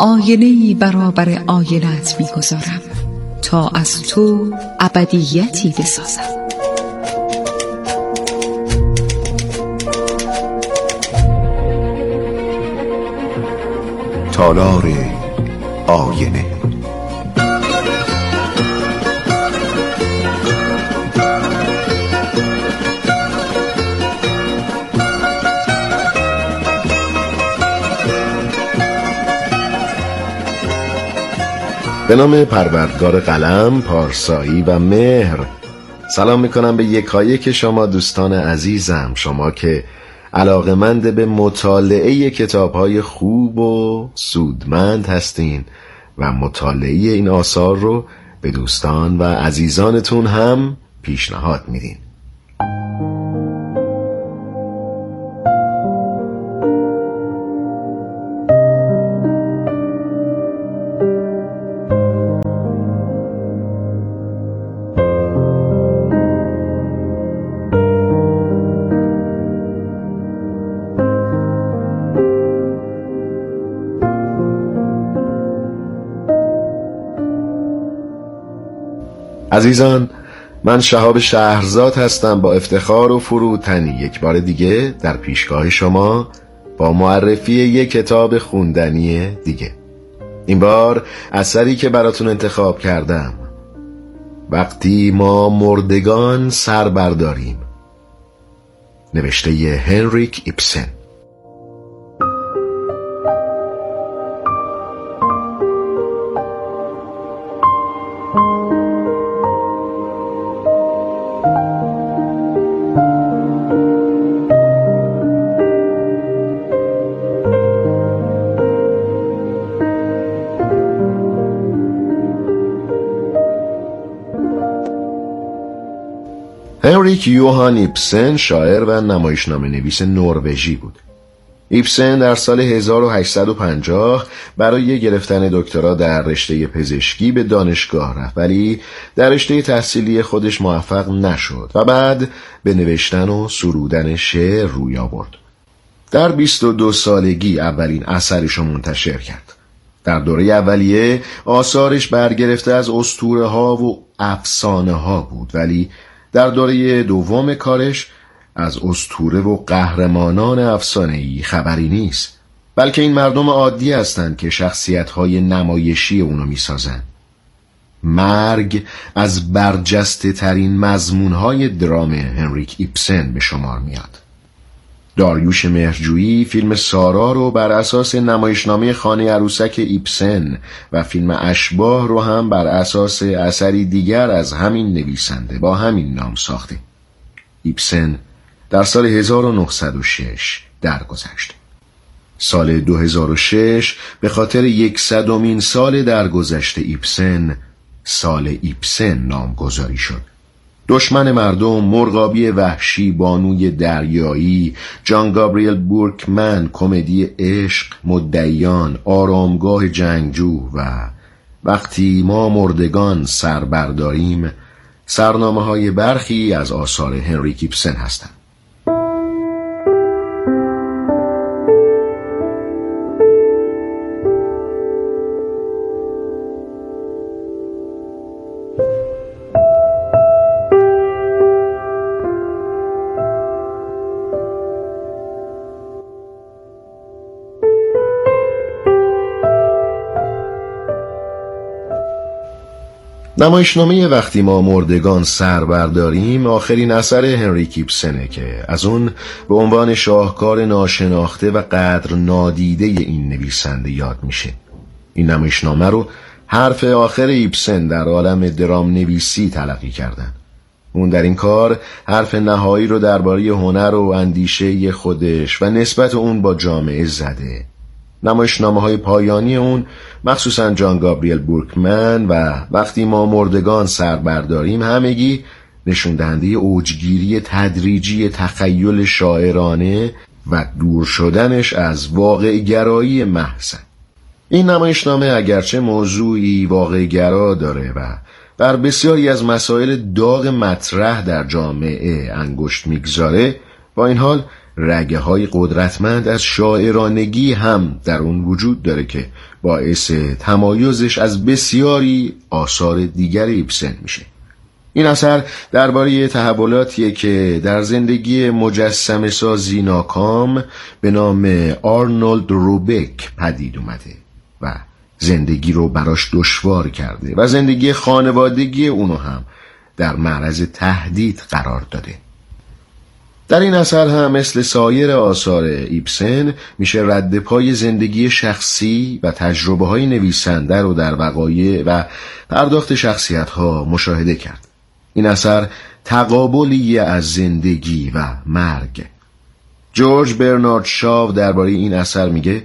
آینه برابر آینت می‌گذارم تا از تو ابدیتی بسازم. تالار آینه به نام پروردگار قلم، پارسایی و مهر. سلام می‌کنم به یکایک شما دوستان عزیزم شما که علاقمند به مطالعه کتاب های خوب و سودمند هستین و مطالعه این آثار رو به دوستان و عزیزانتون هم پیشنهاد میدین. عزیزان من شهاب شهرزاد هستم با افتخار و فروتنی. یک بار دیگه در پیشگاه شما با معرفی یک کتاب خوندنی دیگه. این بار اثری که براتون انتخاب کردم. وقتی ما مردگان سر برداریم. نوشته هنریک ایپسن هنریک یوهان ایپسن شاعر و نمایشنامه نویس نروژی بود. ایپسن در سال 1850 برای گرفتن دکترا در رشته پزشکی به دانشگاه رفت ولی در رشته تحصیلی خودش موفق نشد و بعد به نوشتن و سرودن شعر روی آورد. در 22 سالگی اولین اثرش رو منتشر کرد. در دوره اولیه آثارش برگرفته از استوره ها و افسانه ها بود ولی در دوره دوم کارش از استوره و قهرمانان افسانه‌ای خبری نیست بلکه این مردم عادی هستند که شخصیت‌های نمایشی اونو می‌سازند. مرگ از برجسته ترین مضمونهای درام هنریک ایپسن به شمار میاد. داریوش مهرجویی فیلم سارا رو بر اساس نمایشنامه خانه عروسک ایپسن و فیلم اشباه رو هم بر اساس اثری دیگر از همین نویسنده با همین نام ساخته. ایپسن در سال 1906 درگذشت. سال 2006 به خاطر یکصدمین سال درگذشت ایپسن سال ایپسن نامگذاری شد. دشمن مردم مرغابی وحشی بانوی دریایی جان گابریل بورکمن کمدی عشق مدعیان آرامگاه جنگجو و وقتی ما مردگان سر برداریم سرنامه های برخی از آثار هنری کیپسن هستند. نمایشنامه وقتی ما مردگان سر برداریم آخرین اثر هنری کیپسنه که از اون به عنوان شاهکار ناشناخته و قدر نادیده این نویسنده یاد میشه. این نمایشنامه رو حرف آخر ایپسن در عالم درام نویسی تلقی کردن. اون در این کار حرف نهایی رو درباره هنر و اندیشه خودش و نسبت اون با جامعه زده. نمایشنامه های پایانی اون مخصوصا جان گابریل بورکمن و وقتی ما مردگان سر برداریم همگی نشون دهنده اوجگیری تدریجی تخیل شاعرانه و دور شدنش از واقع گرایی محسن این نمایشنامه اگرچه موضوعی واقع گرا داره و بر بسیاری از مسائل داغ مطرح در جامعه انگشت می‌گذاره با این حال رگه های قدرتمند از شاعرانگی هم در اون وجود داره که باعث تمایزش از بسیاری آثار دیگر ایبسن میشه. این اثر درباره تحولاتیه که در زندگی مجسم سازی ناکام به نام آرنولد روبک پدید اومده و زندگی رو براش دشوار کرده و زندگی خانوادگی اونو هم در معرض تهدید قرار داده. در این اثر هم مثل سایر آثار ایبسن میشه رد پای زندگی شخصی و تجربه های نویسنده رو در وقایع و پرداخت شخصیت ها مشاهده کرد. این اثر تقابلی از زندگی و مرگ. جورج برنارد شاو درباره این اثر میگه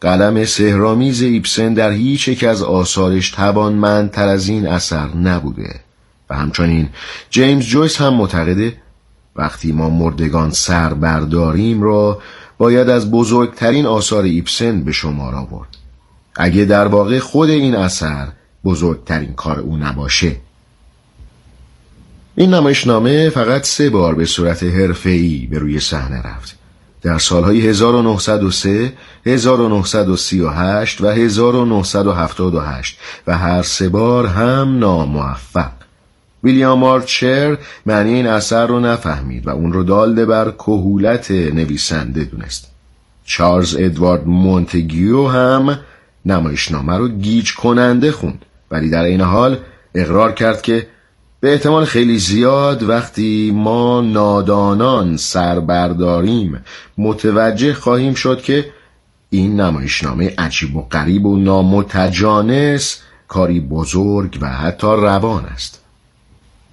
قلم سهرامیز ایبسن در هیچ یک از آثارش توانمندتر از این اثر نبوده. و همچنین جیمز جویس هم معتقده وقتی ما مردگان سر برداریم را باید از بزرگترین آثار ایبسن به شمار آورد اگه در واقع خود این اثر بزرگترین کار او نباشه. این نمایشنامه فقط سه بار به صورت حرفه‌ای به روی صحنه رفت. در سالهای 1903 1938 و 1978 و هر سه بار هم ناموفق. ویلیام آرچر معنی این اثر رو نفهمید و اون رو دالده بر کهولت نویسنده دونست. چارلز ادوارد مونتگیو هم نمایشنامه رو گیج کننده خوند ولی در این حال اقرار کرد که به احتمال خیلی زیاد وقتی ما نادانان سر برداریم متوجه خواهیم شد که این نمایشنامه عجیب و غریب و نامتجانس کاری بزرگ و حتی روان است.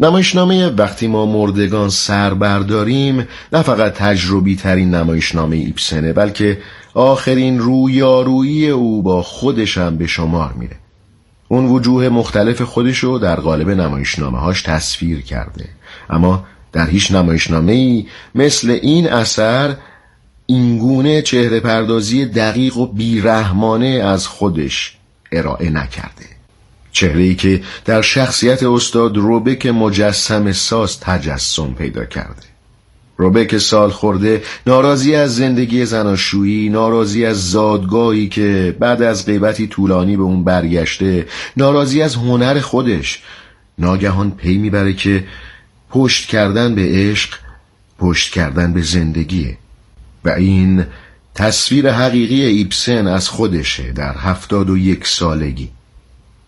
نمایشنامه وقتی ما مردگان سر برداریم نه فقط تجربی ترین نمایشنامه ایبسنه بلکه آخرین رویارویی او با خودشم به شمار میره. اون وجوه مختلف خودشو در قالب نمایشنامه هاش تصویر کرده. اما در هیچ نمایشنامه ای مثل این اثر اینگونه چهره پردازی دقیق و بیرحمانه از خودش ارائه نکرده. چهره ای که در شخصیت استاد روبک مجسم ساز تجسم پیدا کرده. روبک سال خورده ناراضی از زندگی زناشویی ناراضی از زادگاهی که بعد از غیبتی طولانی به اون برگشته ناراضی از هنر خودش. ناگهان پی می‌بره که پشت کردن به عشق پشت کردن به زندگیه. و این تصویر حقیقی ایبسن از خودشه در هفتاد و یک سالگی.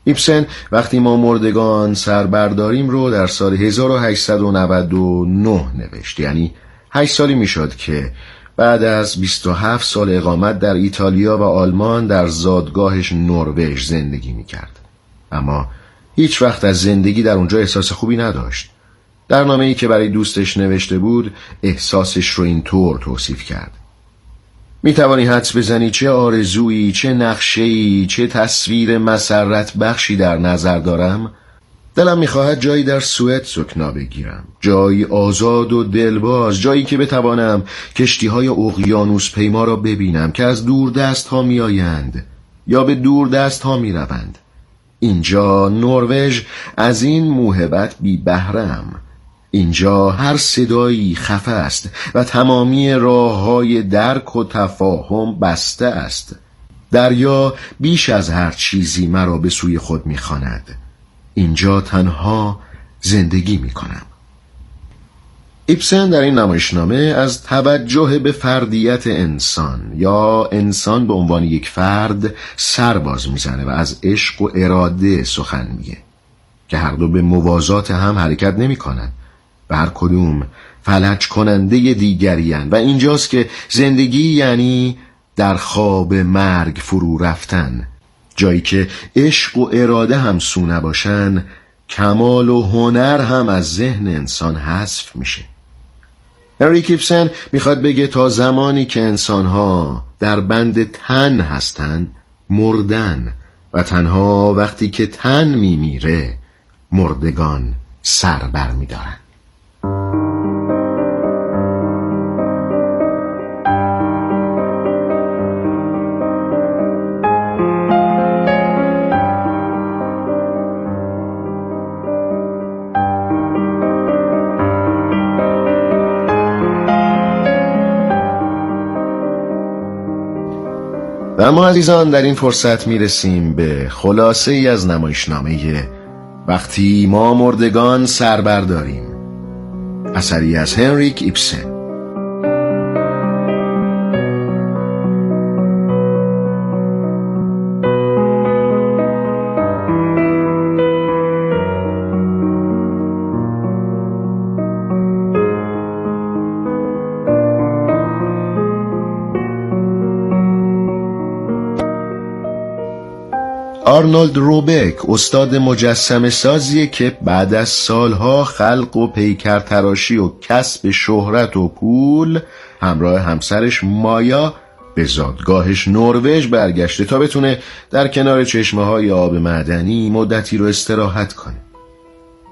ایبسن وقتی ما مردگان سر برداریم رو در سال 1899 نوشت. یعنی هشت سالی می‌شد که بعد از 27 سال اقامت در ایتالیا و آلمان در زادگاهش نروژ زندگی می‌کرد. اما هیچ وقت از زندگی در اونجا احساس خوبی نداشت. در نامه ای که برای دوستش نوشته بود احساسش رو اینطور توصیف کرد. می توانی حدس بزنی چه آرزویی چه نقشه‌ای چه تصویر مسرت بخشی در نظر دارم؟ دلم می‌خواهد جایی در سوئد سکنا بگیرم جایی آزاد و دلباز جایی که بتوانم کشتی های اقیانوس پیما را ببینم که از دور دست ها میآیند یا به دور دست ها می‌روند. اینجا نروژ از این موهبت بی بهرم اینجا هر صدایی خفه است و تمامی راه های درک و تفاهم بسته است. دریا بیش از هر چیزی مرا به سوی خود می‌خواند. اینجا تنها زندگی می کنم ایبسن در این نمایشنامه از توجه به فردیت انسان یا انسان به عنوان یک فرد سر باز می‌زنه و از عشق و اراده سخن میگه که هر دو به موازات هم حرکت نمی و کدوم فلج کننده دیگریان و اینجاست که زندگی یعنی در خواب مرگ فرو رفتن. جایی که عشق و اراده هم سو نباشن کمال و هنر هم از ذهن انسان حذف میشه. هنری کیپسن می‌خواد بگه تا زمانی که انسانها در بند تن هستن مردن. و تنها وقتی که تن میمیره مردگان سر برمیدارن اما عزیزان در این فرصت می‌رسیم به خلاصه ای از نمایشنامه وقتی ما مردگان سر برداریم. اثری از هنریک ایپسن آرنولد روبک استاد مجسم سازیه که بعد از سالها خلق و پیکر تراشی و کسب شهرت و پول همراه همسرش مایا به زادگاهش نروژ برگشته تا بتونه در کنار چشمه های آب معدنی مدتی رو استراحت کنه.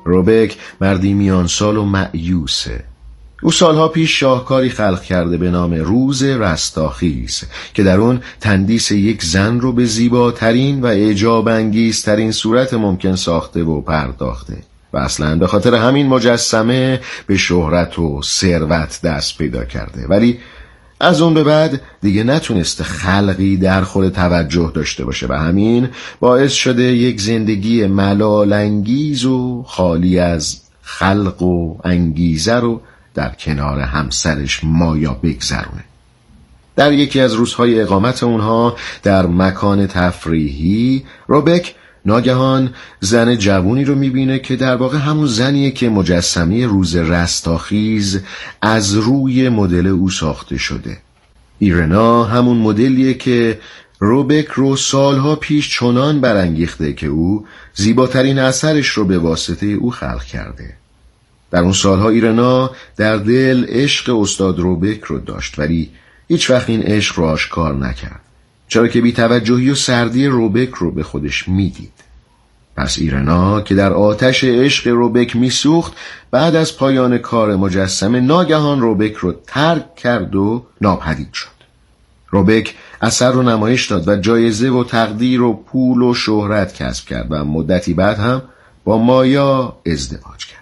روبک مردی میان سال و معیوسه. او سالها پیش شاهکاری خلق کرده به نام روز رستاخیز که در اون تندیس یک زن رو به زیباترین و اعجاب انگیزترین صورت ممکن ساخته و پرداخته. و اصلا به خاطر همین مجسمه به شهرت و ثروت دست پیدا کرده. ولی از اون به بعد دیگه نتونسته خلقی در خود توجه داشته باشه و همین باعث شده یک زندگی ملالانگیز و خالی از خلق و انگیزه رو در کنار همسرش مایا بگذرونه. در یکی از روزهای اقامت اونها در مکان تفریحی روبک ناگهان زن جوونی رو می‌بینه که در واقع همون زنیه که مجسمه روز رستاخیز از روی مدل او ساخته شده. ایرنا همون مدلیه که روبک رو سالها پیش چنان برانگیخته که او زیباترین اثرش رو به واسطه او خلق کرده. در اون سالها ایرنا در دل عشق استاد روبک رو داشت ولی هیچ وقت این عشق رو آشکار نکرد. چرا که بیتوجهی و سردی روبک رو به خودش می‌دید. پس ایرنا که در آتش عشق روبک میسوخت بعد از پایان کار مجسمه ناگهان روبک رو ترک کرد و ناپدید شد. روبک اثر رو نمایش داد و جایزه و تقدیر و پول و شهرت کسب کرد و مدتی بعد هم با مایا ازدواج کرد.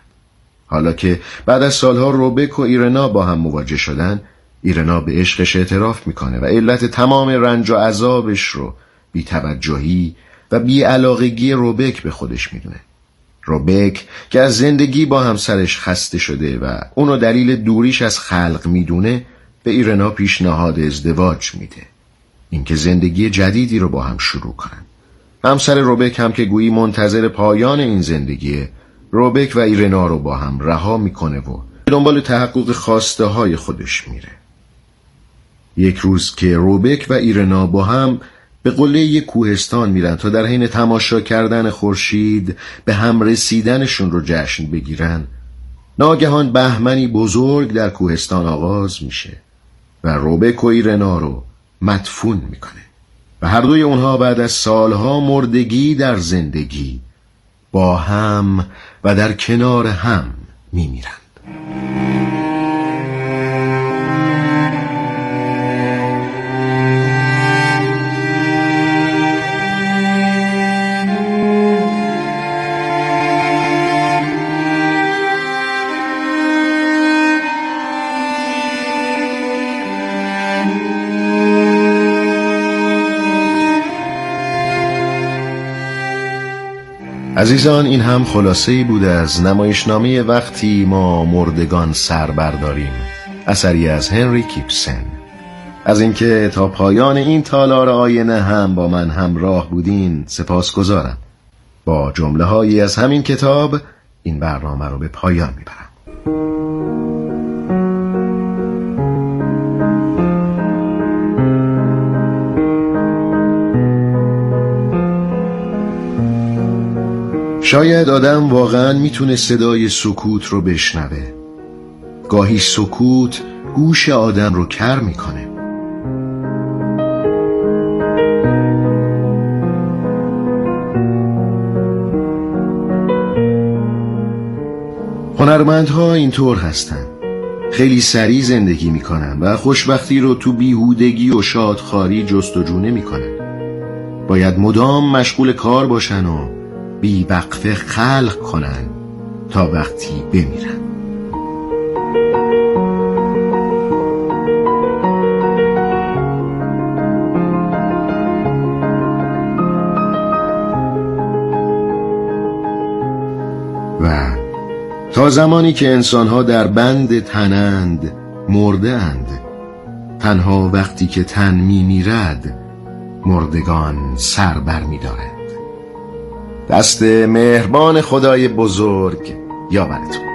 حالا که بعد از سالها روبک و ایرنا با هم مواجه شدن ایرنا به عشقش اعتراف می‌کنه و علت تمام رنج و عذابش رو بی توجهی و بی علاقگی روبک به خودش می‌دونه. روبک که از زندگی با همسرش خسته شده و اونو دلیل دوریش از خلق می‌دونه به ایرنا پیشنهاد ازدواج میده. اینکه زندگی جدیدی رو با هم شروع کنن. همسر روبک هم که گویی منتظر پایان این زندگیه روبک و ایرنا رو با هم رها می‌کنه و به دنبال تحقق خواسته های خودش میره. یک روز که روبک و ایرنا با هم به قله یک کوهستان میرن تا در حین تماشا کردن خورشید به هم رسیدنشون رو جشن بگیرن ناگهان بهمنی بزرگ در کوهستان آغاز میشه و روبک و ایرنا رو مدفون می‌کنه و هر دوی اونها بعد از سالها مردگی در زندگی با هم و در کنار هم میمیرند. عزیزان این هم خلاصه ای بود از نمایشنامه وقتی ما مردگان سر برداریم. اثری از هنری کیپسن. از اینکه تا پایان این تالار آینه هم با من همراه بودین سپاس گذارم با جمله هایی از همین کتاب این برنامه رو به پایان می‌برم. شاید آدم واقعا می‌تونه صدای سکوت رو بشنوه. گاهی سکوت گوش آدم رو کر می‌کنه. هنرمندها اینطور هستن. خیلی سریع زندگی می‌کنن و خوشبختی رو تو بیهودگی و شادخاری جستجو نمی‌کنن. باید مدام مشغول کار باشن و بی وقف خلق کنند تا وقتی بمیرند و تا زمانی که انسانها در بند تنند مرده اند تنها وقتی که تن می میرد مردگان سر بر می داره. دست مهربان خدای بزرگ یاورتون.